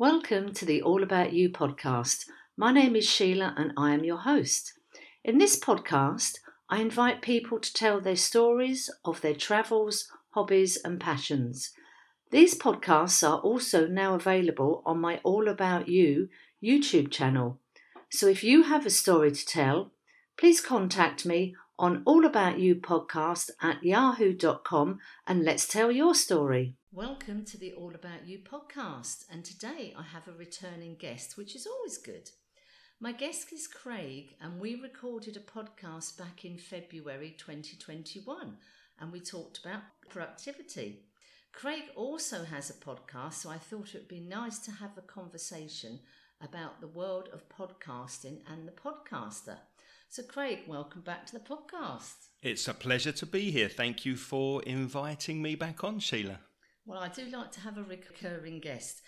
Welcome to the All About You podcast. My name is Sheila and I am your host. In this podcast, I invite people to tell their stories of their travels, hobbies, and passions. These podcasts are also now available on my All About You YouTube channel. So if you have a story to tell, please contact me on All About You podcast at yahoo.com and let's tell your story. Welcome to the All About You podcast, and today I have a returning guest, which is always good. My guest is Craig, and we recorded a podcast back in February 2021, and we talked about productivity. Craig also has a podcast, so I thought it would be nice to have a conversation about the world of podcasting and the podcaster. So, Craig, welcome back to the podcast. It's a pleasure to be here. Thank you for inviting me back on, Sheila. Well, I do like to have a recurring guest.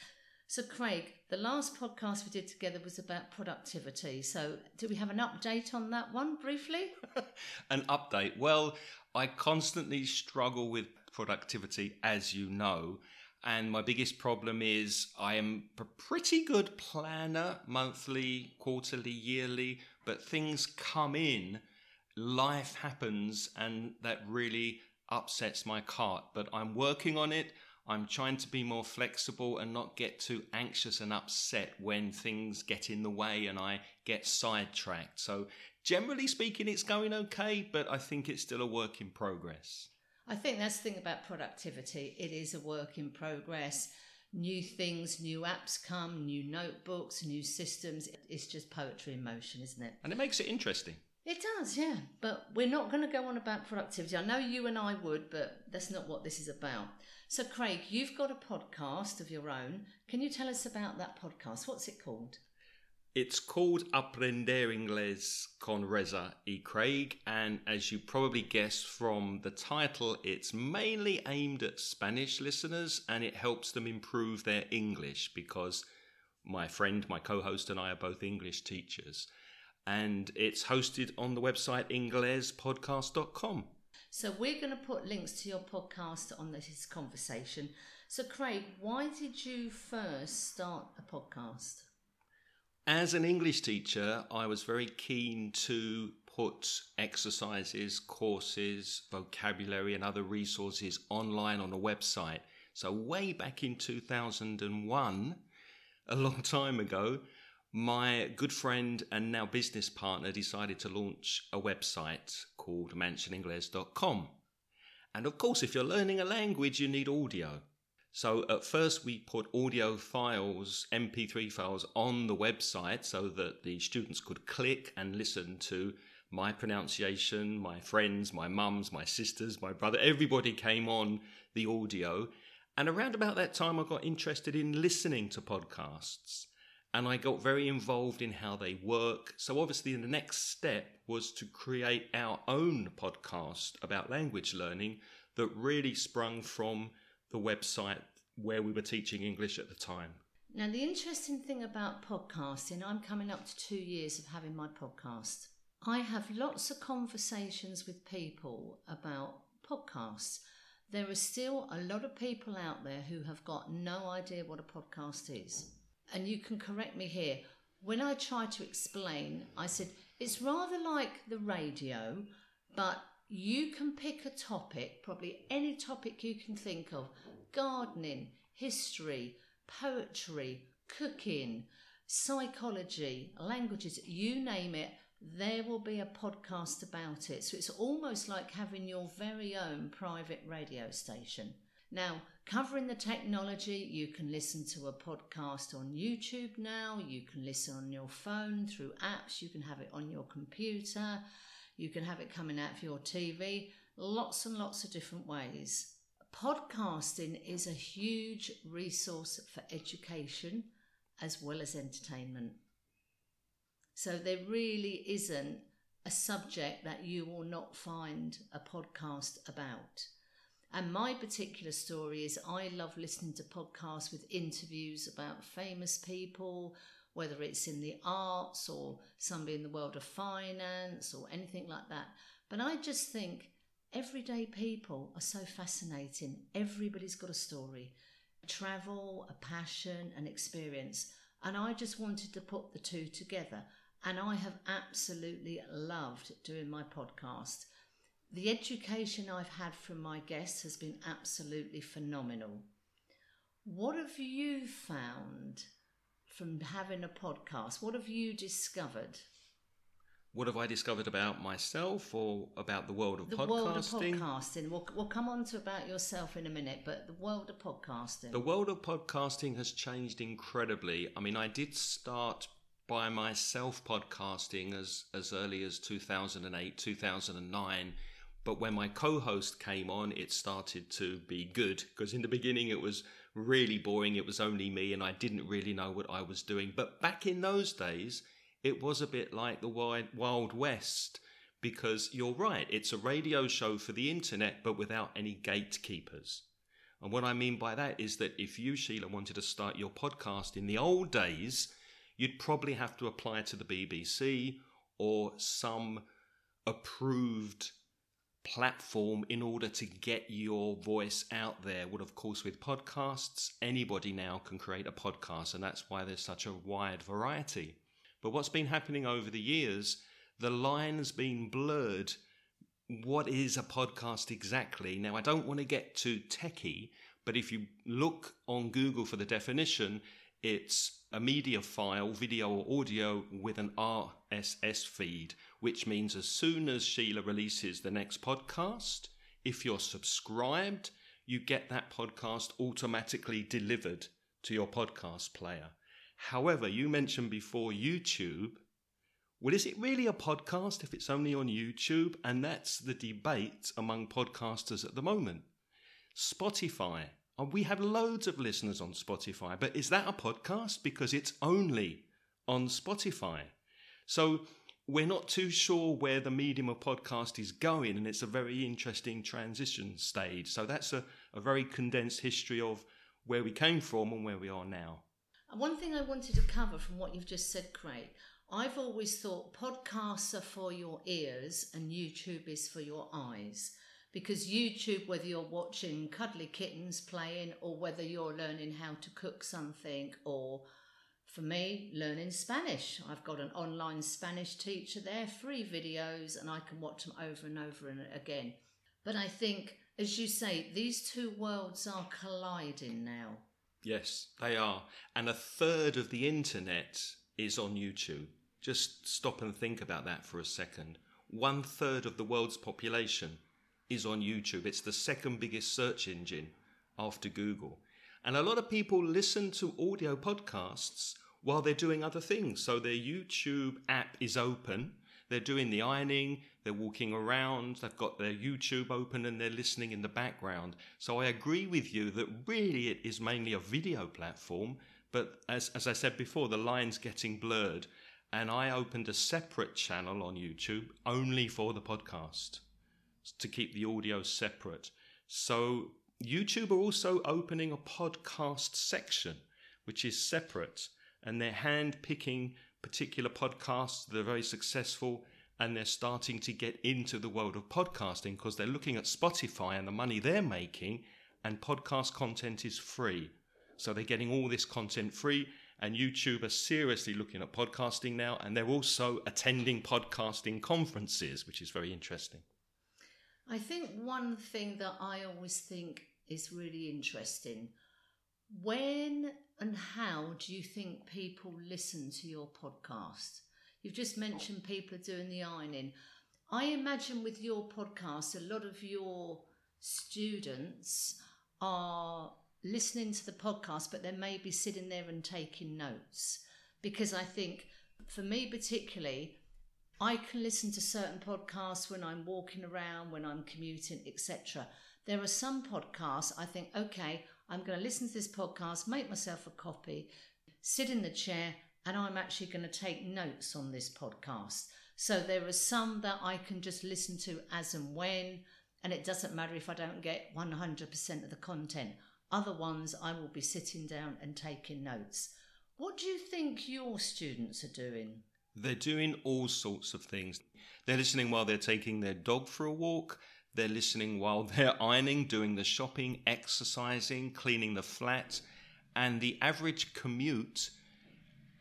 So, Craig, the last podcast we did together was about productivity. So, do we have an update on that one briefly? an update? Well, I constantly struggle with productivity, as you know. And my biggest problem is I am a pretty good planner, monthly, quarterly, yearly, but things come in, life happens, and that really upsets my cart. But I'm working on it. I'm trying to be more flexible and not get too anxious and upset when things get in the way and I get sidetracked. So, generally speaking, it's going okay, but I think it's still a work in progress. I think that's the thing about productivity. It is a work in progress. New things, new apps come, new notebooks, new systems. It's just poetry in motion, isn't it? And it makes it interesting. It does, yeah. But we're not going to go on about productivity. I know you and I would, but that's not what this is about. So, Craig, you've got a podcast of your own. Can you tell us about that podcast? What's it called? It's called Aprender Inglés con Reza y Craig, and as you probably guessed from the title, it's mainly aimed at Spanish listeners and it helps them improve their English because my friend, my co host, and I are both English teachers. And it's hosted on the website inglespodcast.com. So we're going to put links to your podcast on this conversation. So, Craig, why did you first start a podcast? As an English teacher, I was very keen to put exercises, courses, vocabulary, and other resources online on a website. So, way back in 2001, a long time ago, my good friend and now business partner decided to launch a website called mansioningles.com. And of course, if you're learning a language, you need audio. So at first, we put audio files, MP3 files, on the website so that the students could click and listen to my pronunciation, my friends, my mums, my sisters, my brother. Everybody came on the audio. And around about that time, I got interested in listening to podcasts and I got very involved in how they work. So, obviously, the next step was to create our own podcast about language learning that really sprung from the website where we were teaching English at the time. Now, the interesting thing about podcasting, I'm coming up to two years of having my podcast. I have lots of conversations with people about podcasts. There are still a lot of people out there who have got no idea what a podcast is and you can correct me here, when I tried to explain, I said it's rather like the radio, but you can pick a topic, probably any topic you can think of gardening, history, poetry, cooking, psychology, languages, you name it, there will be a podcast about it. So it's almost like having your very own private radio station. Now, covering the technology, you can listen to a podcast on YouTube now, you can listen on your phone through apps, you can have it on your computer, you can have it coming out for your TV, lots and lots of different ways. Podcasting is a huge resource for education as well as entertainment. So there really isn't a subject that you will not find a podcast about. And my particular story is I love listening to podcasts with interviews about famous people, whether it's in the arts or somebody in the world of finance or anything like that. But I just think everyday people are so fascinating. Everybody's got a story. travel, a passion, an experience. And I just wanted to put the two together. And I have absolutely loved doing my podcast. The education I've had from my guests has been absolutely phenomenal. What have you found from having a podcast? What have you discovered? What have I discovered about myself or about the world of the podcasting? world of podcasting. We'll, we'll come on to about yourself in a minute, but the world of podcasting. The world of podcasting has changed incredibly. I mean, I did start by myself podcasting as, as early as 2008, 2009. But when my co host came on, it started to be good because in the beginning it was really boring. It was only me and I didn't really know what I was doing. But back in those days, it was a bit like the Wild, Wild West because you're right, it's a radio show for the internet, but without any gatekeepers. And what I mean by that is that if you, Sheila, wanted to start your podcast in the old days, you'd probably have to apply to the BBC or some approved platform in order to get your voice out there. Well, of course, with podcasts, anybody now can create a podcast, and that's why there's such a wide variety. But what's been happening over the years, the line has been blurred. What is a podcast exactly? Now, I don't want to get too techie, but if you look on Google for the definition, it's a media file, video or audio, with an RSS feed, which means as soon as Sheila releases the next podcast, if you're subscribed, you get that podcast automatically delivered to your podcast player. However, you mentioned before YouTube. Well, is it really a podcast if it's only on YouTube? And that's the debate among podcasters at the moment. Spotify. Uh, we have loads of listeners on Spotify, but is that a podcast? Because it's only on Spotify. So we're not too sure where the medium of podcast is going, and it's a very interesting transition stage. So that's a, a very condensed history of where we came from and where we are now. One thing I wanted to cover from what you've just said, Craig, I've always thought podcasts are for your ears and YouTube is for your eyes. Because YouTube, whether you're watching cuddly kittens playing or whether you're learning how to cook something or for me, learning Spanish. I've got an online Spanish teacher there, free videos, and I can watch them over and over and again. But I think, as you say, these two worlds are colliding now. Yes, they are. And a third of the internet is on YouTube. Just stop and think about that for a second. One third of the world's population is on YouTube. It's the second biggest search engine after Google. And a lot of people listen to audio podcasts while they're doing other things. So their YouTube app is open they're doing the ironing, they're walking around, they've got their YouTube open and they're listening in the background. So I agree with you that really it is mainly a video platform, but as, as I said before, the line's getting blurred. And I opened a separate channel on YouTube only for the podcast to keep the audio separate. So YouTube are also opening a podcast section, which is separate, and they're hand picking particular podcasts that are very successful and they're starting to get into the world of podcasting because they're looking at Spotify and the money they're making, and podcast content is free. So they're getting all this content free, and YouTube are seriously looking at podcasting now, and they're also attending podcasting conferences, which is very interesting. I think one thing that I always think is really interesting when and how do you think people listen to your podcast? You've just mentioned people are doing the ironing. I imagine with your podcast, a lot of your students are listening to the podcast, but they may be sitting there and taking notes. Because I think, for me particularly, I can listen to certain podcasts when I'm walking around, when I'm commuting, etc. There are some podcasts I think, okay, I'm going to listen to this podcast, make myself a copy, sit in the chair, and I'm actually going to take notes on this podcast. So there are some that I can just listen to as and when, and it doesn't matter if I don't get 100% of the content. Other ones, I will be sitting down and taking notes. What do you think your students are doing? They're doing all sorts of things. They're listening while they're taking their dog for a walk. They're listening while they're ironing, doing the shopping, exercising, cleaning the flat. And the average commute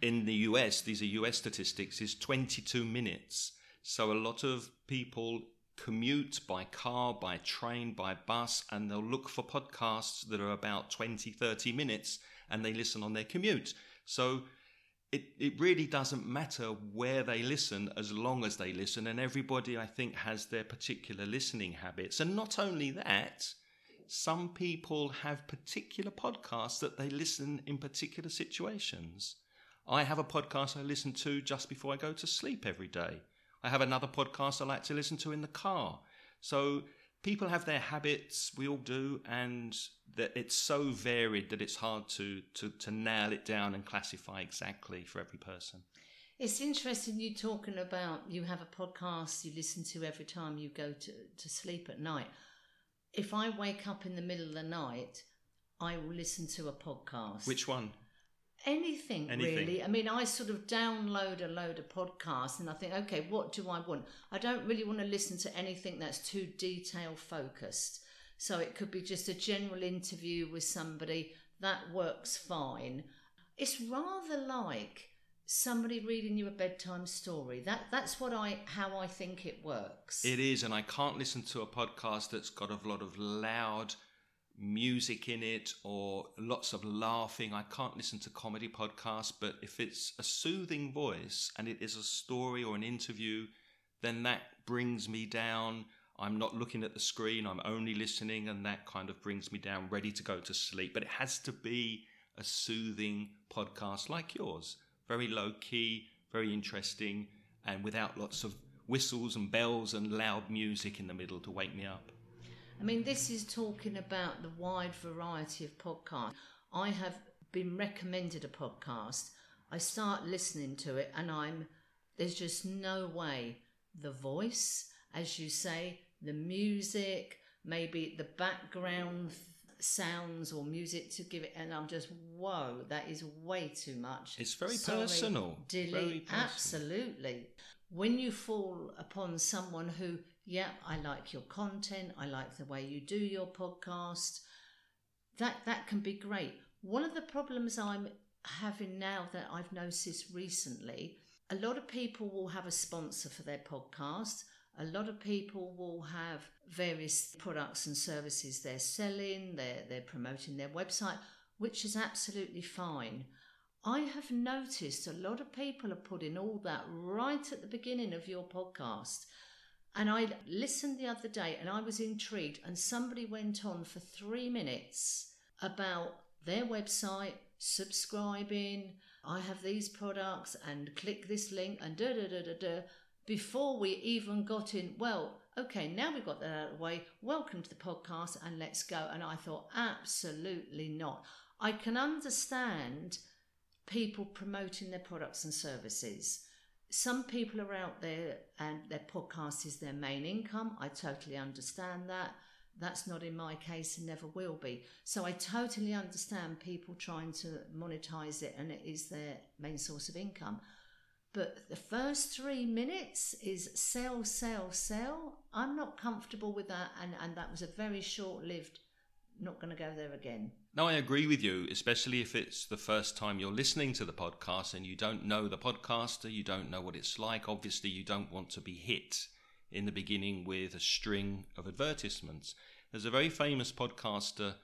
in the US, these are US statistics, is 22 minutes. So a lot of people commute by car, by train, by bus, and they'll look for podcasts that are about 20, 30 minutes and they listen on their commute. So it, it really doesn't matter where they listen as long as they listen. And everybody, I think, has their particular listening habits. And not only that, some people have particular podcasts that they listen in particular situations. I have a podcast I listen to just before I go to sleep every day. I have another podcast I like to listen to in the car. So people have their habits, we all do, and that it's so varied that it's hard to, to, to nail it down and classify exactly for every person. It's interesting you talking about you have a podcast you listen to every time you go to, to sleep at night. If I wake up in the middle of the night, I will listen to a podcast. Which one? Anything, anything, really. I mean, I sort of download a load of podcasts and I think, okay, what do I want? I don't really want to listen to anything that's too detail focused. So it could be just a general interview with somebody that works fine. It's rather like somebody reading you a bedtime story. That that's what I how I think it works. It is, and I can't listen to a podcast that's got a lot of loud music in it or lots of laughing. I can't listen to comedy podcasts, but if it's a soothing voice and it is a story or an interview, then that brings me down. I'm not looking at the screen, I'm only listening, and that kind of brings me down, ready to go to sleep. But it has to be a soothing podcast like yours, very low key, very interesting, and without lots of whistles and bells and loud music in the middle to wake me up. I mean, this is talking about the wide variety of podcasts. I have been recommended a podcast. I start listening to it, and I'm there's just no way the voice, as you say, the music, maybe the background sounds or music to give it, and I'm just whoa, that is way too much. It's very Sorry, personal. Delete. Very personal. Absolutely. When you fall upon someone who yeah, I like your content, I like the way you do your podcast. That that can be great. One of the problems I'm having now that I've noticed recently, a lot of people will have a sponsor for their podcast. A lot of people will have various products and services they're selling, they're, they're promoting their website, which is absolutely fine. I have noticed a lot of people are putting all that right at the beginning of your podcast. And I listened the other day and I was intrigued, and somebody went on for three minutes about their website, subscribing, I have these products, and click this link, and da da da da da. Before we even got in, well, okay, now we've got that out of the way, welcome to the podcast and let's go. And I thought, absolutely not. I can understand people promoting their products and services some people are out there and their podcast is their main income. I totally understand that. That's not in my case and never will be. So I totally understand people trying to monetize it and it is their main source of income. But the first three minutes is sell, sell, sell. I'm not comfortable with that. And, and that was a very short lived, not going to go there again. No, I agree with you, especially if it's the first time you're listening to the podcast and you don't know the podcaster, you don't know what it's like. Obviously, you don't want to be hit in the beginning with a string of advertisements. There's a very famous podcaster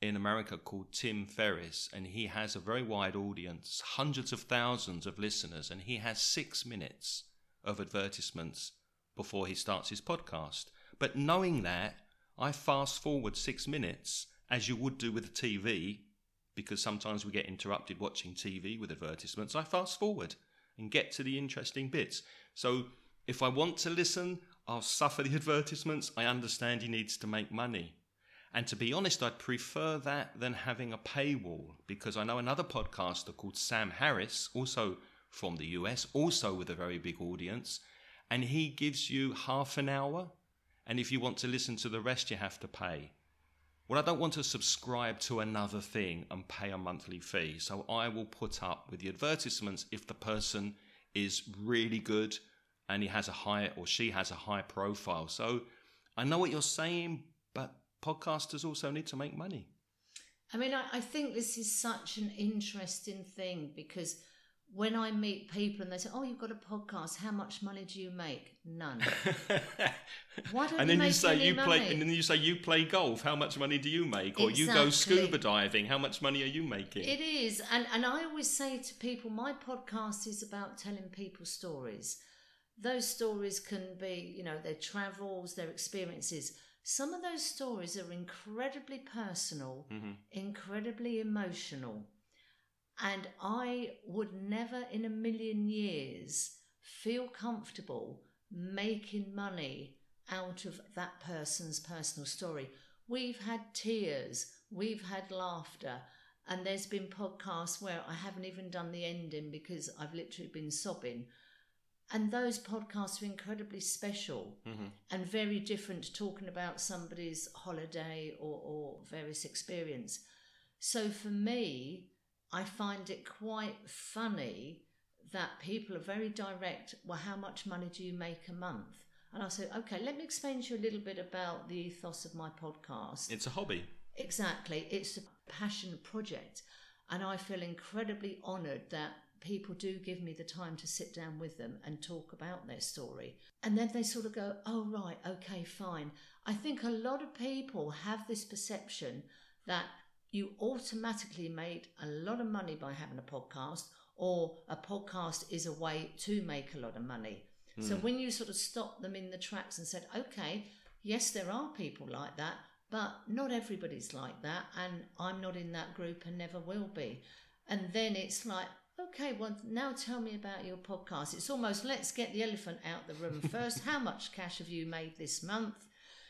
in America called Tim Ferriss, and he has a very wide audience, hundreds of thousands of listeners, and he has six minutes of advertisements before he starts his podcast. But knowing that, I fast forward six minutes as you would do with a TV, because sometimes we get interrupted watching TV with advertisements, I fast forward and get to the interesting bits. So if I want to listen, I'll suffer the advertisements. I understand he needs to make money. And to be honest, I'd prefer that than having a paywall because I know another podcaster called Sam Harris, also from the US, also with a very big audience, and he gives you half an hour. And if you want to listen to the rest, you have to pay. Well, I don't want to subscribe to another thing and pay a monthly fee. So I will put up with the advertisements if the person is really good and he has a high or she has a high profile. So I know what you're saying, but podcasters also need to make money. I mean, I, I think this is such an interesting thing because when I meet people and they say, "Oh, you've got a podcast. How much money do you make?" None. Why don't and you then make you say any you money? play, and then you say you play golf. How much money do you make? Or you go scuba diving. How much money are you making? It is, and and I always say to people, my podcast is about telling people stories. Those stories can be, you know, their travels, their experiences. Some of those stories are incredibly personal, Mhm. incredibly emotional, and I would never in a million years feel comfortable making money out of that person's personal story. We've had tears, we've had laughter, and there's been podcasts where I haven't even done the ending because I've literally been sobbing. And those podcasts are incredibly special Mhm. and very different to talking about somebody's holiday or, or various experience. So for me, I find it quite funny that people are very direct. Well, how much money do you make a month? And I say, okay, let me explain to you a little bit about the ethos of my podcast. It's a hobby. Exactly. It's a passion project. And I feel incredibly honoured that people do give me the time to sit down with them and talk about their story. And then they sort of go, oh, right, okay, fine. I think a lot of people have this perception that you automatically made a lot of money by having a podcast, or a podcast is a way to make a lot of money. So hmm. when you sort of stopped them in the tracks and said, okay, yes, there are people like that, but not everybody's like that, and I'm not in that group and never will be. And then it's like, okay, well, now tell me about your podcast. It's almost let's get the elephant out the room first. How much cash have you made this month?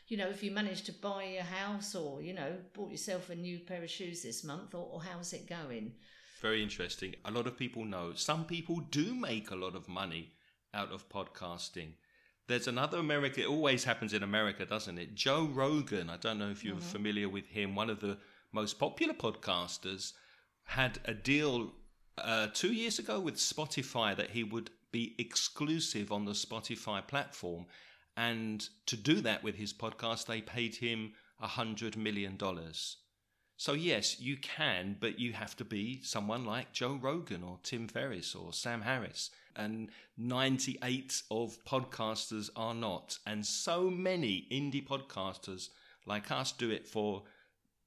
You know, if you managed to buy a house or, you know, bought yourself a new pair of shoes this month, or, or how's it going? Very interesting. A lot of people know. Some people do make a lot of money out of podcasting. There's another America, it always happens in America, doesn't it? Joe Rogan, I don't know if you're familiar with him, one of the most popular podcasters, had a deal uh, two years ago with Spotify that he would be exclusive on the Spotify platform. And to do that with his podcast, they paid him a $100 million. So, yes, you can, but you have to be someone like Joe Rogan or Tim Ferriss or Sam Harris. And 98 of podcasters are not. And so many indie podcasters like us do it for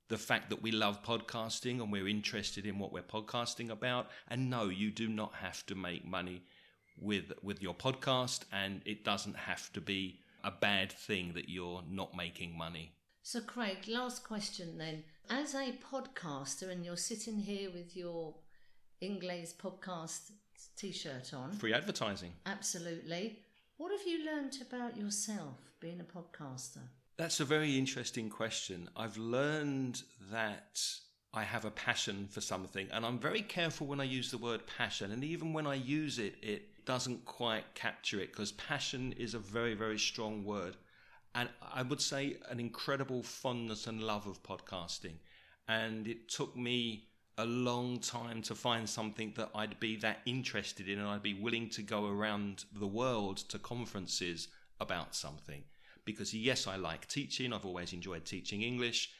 the fact that we love podcasting and we're interested in what we're podcasting about. And no, you do not have to make money with with your podcast and it doesn't have to be a bad thing that you're not making money. So, Craig, last question then. As a podcaster, and you're sitting here with your Ingles podcast t shirt on, Free advertising. absolutely. What have you learnt about yourself being a podcaster? That's a very interesting question. I've learned that I have a passion for something, and I'm very careful when I use the word passion. And even when I use it, it doesn't quite capture it because passion is a very, very strong word. And I would say an incredible fondness and love of podcasting. And it took me a long time to find something that I'd be that interested in and I'd be willing to go around the world to conferences about something. Because, yes, I like teaching, I've always enjoyed teaching English,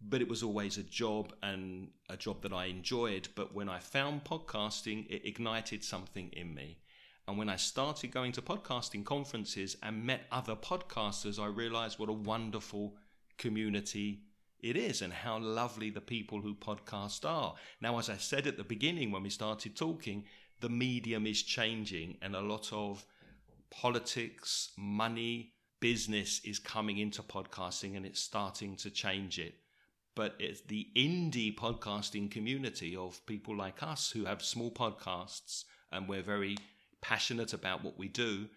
but it was always a job and a job that I enjoyed. But when I found podcasting, it ignited something in me. And when I started going to podcasting conferences and met other podcasters, I realized what a wonderful community it is and how lovely the people who podcast are. Now, as I said at the beginning when we started talking, the medium is changing and a lot of politics, money, business is coming into podcasting and it's starting to change it. But it's the indie podcasting community of people like us who have small podcasts and we're very passionate about what we do.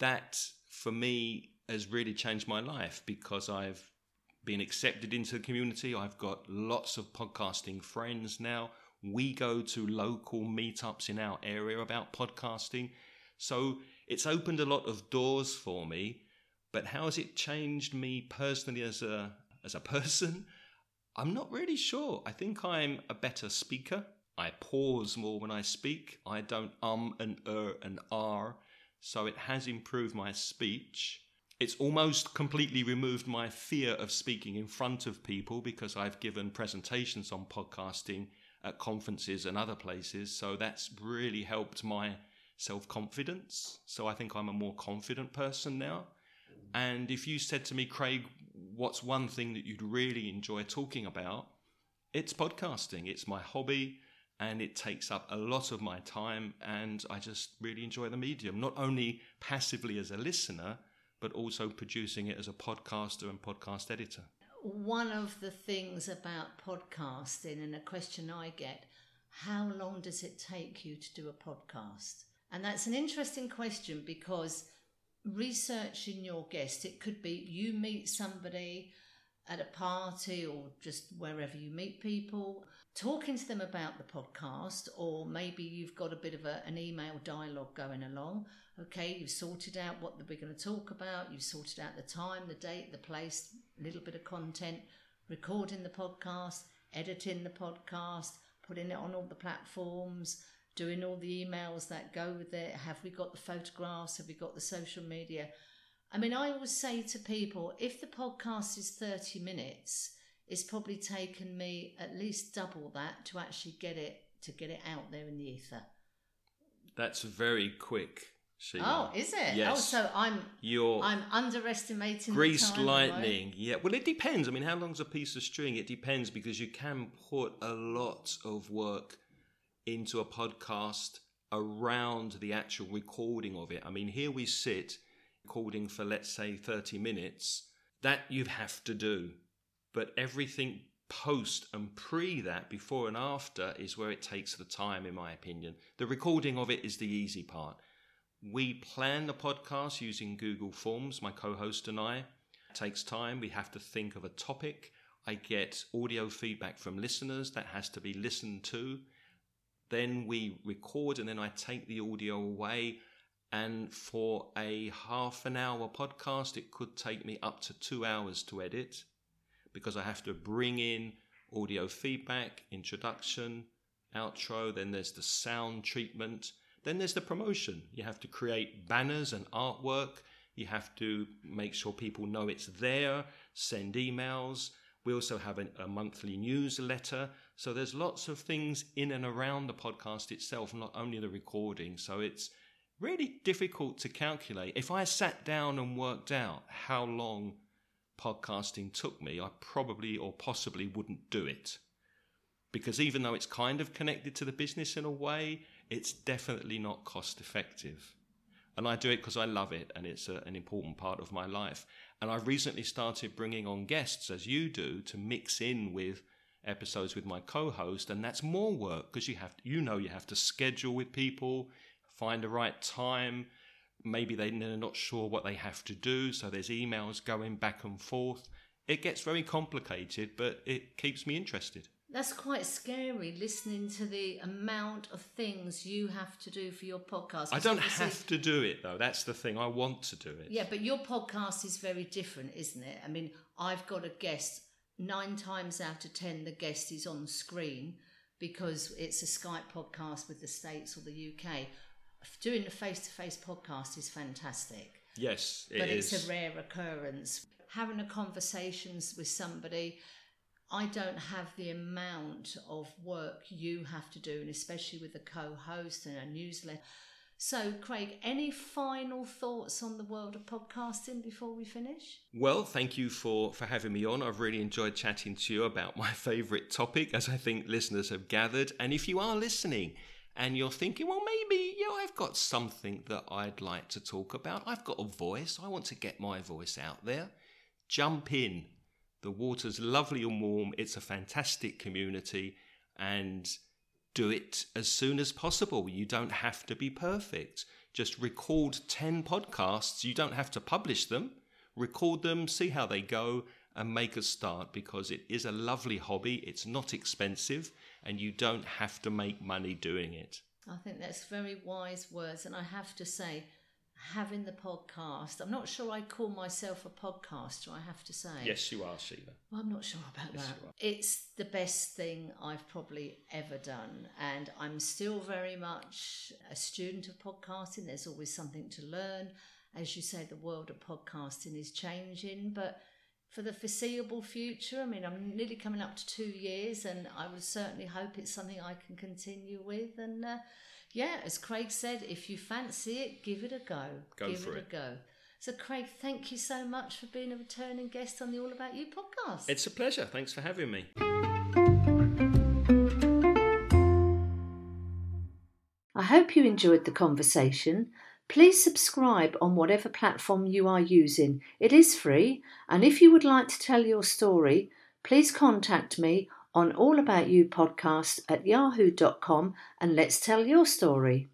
That for me has really changed my life because I've been accepted into the community. I've got lots of podcasting friends now. We go to local meetups in our area about podcasting. So it's opened a lot of doors for me. But how has it changed me personally as a as a person? I'm not really sure. I think I'm a better speaker. I pause more when I speak. I don't um and er and r. So it has improved my speech. It's almost completely removed my fear of speaking in front of people because I've given presentations on podcasting at conferences and other places. So that's really helped my self confidence. So I think I'm a more confident person now. And if you said to me, Craig, what's one thing that you'd really enjoy talking about? It's podcasting. It's my hobby and it takes up a lot of my time. And I just really enjoy the medium, not only passively as a listener, but also producing it as a podcaster and podcast editor. One of the things about podcasting, and a question I get, how long does it take you to do a podcast? And that's an interesting question because researching your guest, it could be you meet somebody at a party or just wherever you meet people, talking to them about the podcast, or maybe you've got a bit of a, an email dialogue going along. Okay, you've sorted out what we're going to talk about, you've sorted out the time, the date, the place, a little bit of content, recording the podcast, editing the podcast, putting it on all the platforms, doing all the emails that go with it. Have we got the photographs? Have we got the social media? I mean, I always say to people if the podcast is 30 minutes, it's probably taken me at least double that to actually get it to get it out there in the ether. That's very quick. Sheila. Oh, is it? Oh, yes. Oh, so I'm You're I'm underestimating the greased time, am I? lightning. Yeah. Well, it depends. I mean, how long's a piece of string? It depends because you can put a lot of work into a podcast around the actual recording of it. I mean, here we sit recording for let's say 30 minutes. That you have to do. But everything post and pre that, before and after, is where it takes the time, in my opinion. The recording of it is the easy part. We plan the podcast using Google Forms, my co host and I. It takes time. We have to think of a topic. I get audio feedback from listeners that has to be listened to. Then we record, and then I take the audio away. And for a half an hour podcast, it could take me up to two hours to edit because I have to bring in audio feedback, introduction, outro, then there's the sound treatment, then there's the promotion. You have to create banners and artwork. You have to make sure people know it's there, send emails. We also have a, a monthly newsletter. So there's lots of things in and around the podcast itself, not only the recording. So it's really difficult to calculate. If I sat down and worked out how long podcasting took me, I probably or possibly wouldn't do it. Because even though it's kind of connected to the business in a way, it's definitely not cost effective. And I do it because I love it and it's a, an important part of my life. And I've recently started bringing on guests, as you do, to mix in with episodes with my co-host, and that's more work because you have, you know, you have to schedule with people, find the right time. Maybe they're not sure what they have to do, so there's emails going back and forth. It gets very complicated, but it keeps me interested. That's quite scary listening to the amount of things you have to do for your podcast. I don't have to do it though. That's the thing. I want to do it. Yeah, but your podcast is very different, isn't it? I mean, I've got a guest, nine times out of ten, the guest is on screen because it's a Skype podcast with the States or the UK. Doing a face to face podcast is fantastic. Yes, it but is. it's a rare occurrence. Having a conversations with somebody, I don't have the amount of work you have to do, and especially with a co-host and a newsletter. So, Craig, any final thoughts on the world of podcasting before we finish? Well, thank you for, for having me on. I've really enjoyed chatting to you about my favourite topic, as I think listeners have gathered. And if you are listening and you're thinking, well, maybe you know, I've got something that I'd like to talk about, I've got a voice, I want to get my voice out there, jump in. The water's lovely and warm, it's a fantastic community, and do it as soon as possible. You don't have to be perfect. Just record 10 podcasts. You don't have to publish them. Record them, see how they go, and make a start because it is a lovely hobby. It's not expensive, and you don't have to make money doing it. I think that's very wise words. And I have to say, having the podcast, I'm not sure I call myself a podcaster, I have to say. Yes, you are, Sheila. Well, I'm not sure about Yes, that. It's the best thing I've probably ever done. And I'm still very much a student of podcasting. There's always something to learn. as you say, the world of podcasting is changing, but for the foreseeable future, I mean, I'm nearly coming up to two years, and I would certainly hope it's something I can continue with. And uh, yeah, as Craig said, if you fancy it, give it a go. Go give for it, it. a go. So, Craig, thank you so much for being a returning guest on the All About You podcast. It's a pleasure. Thanks for having me. I hope you enjoyed the conversation. Please subscribe on whatever platform you are using. It is free, and if you would like to tell your story, please contact me on allaboutyoupodcast at yahoo.com and let's tell your story.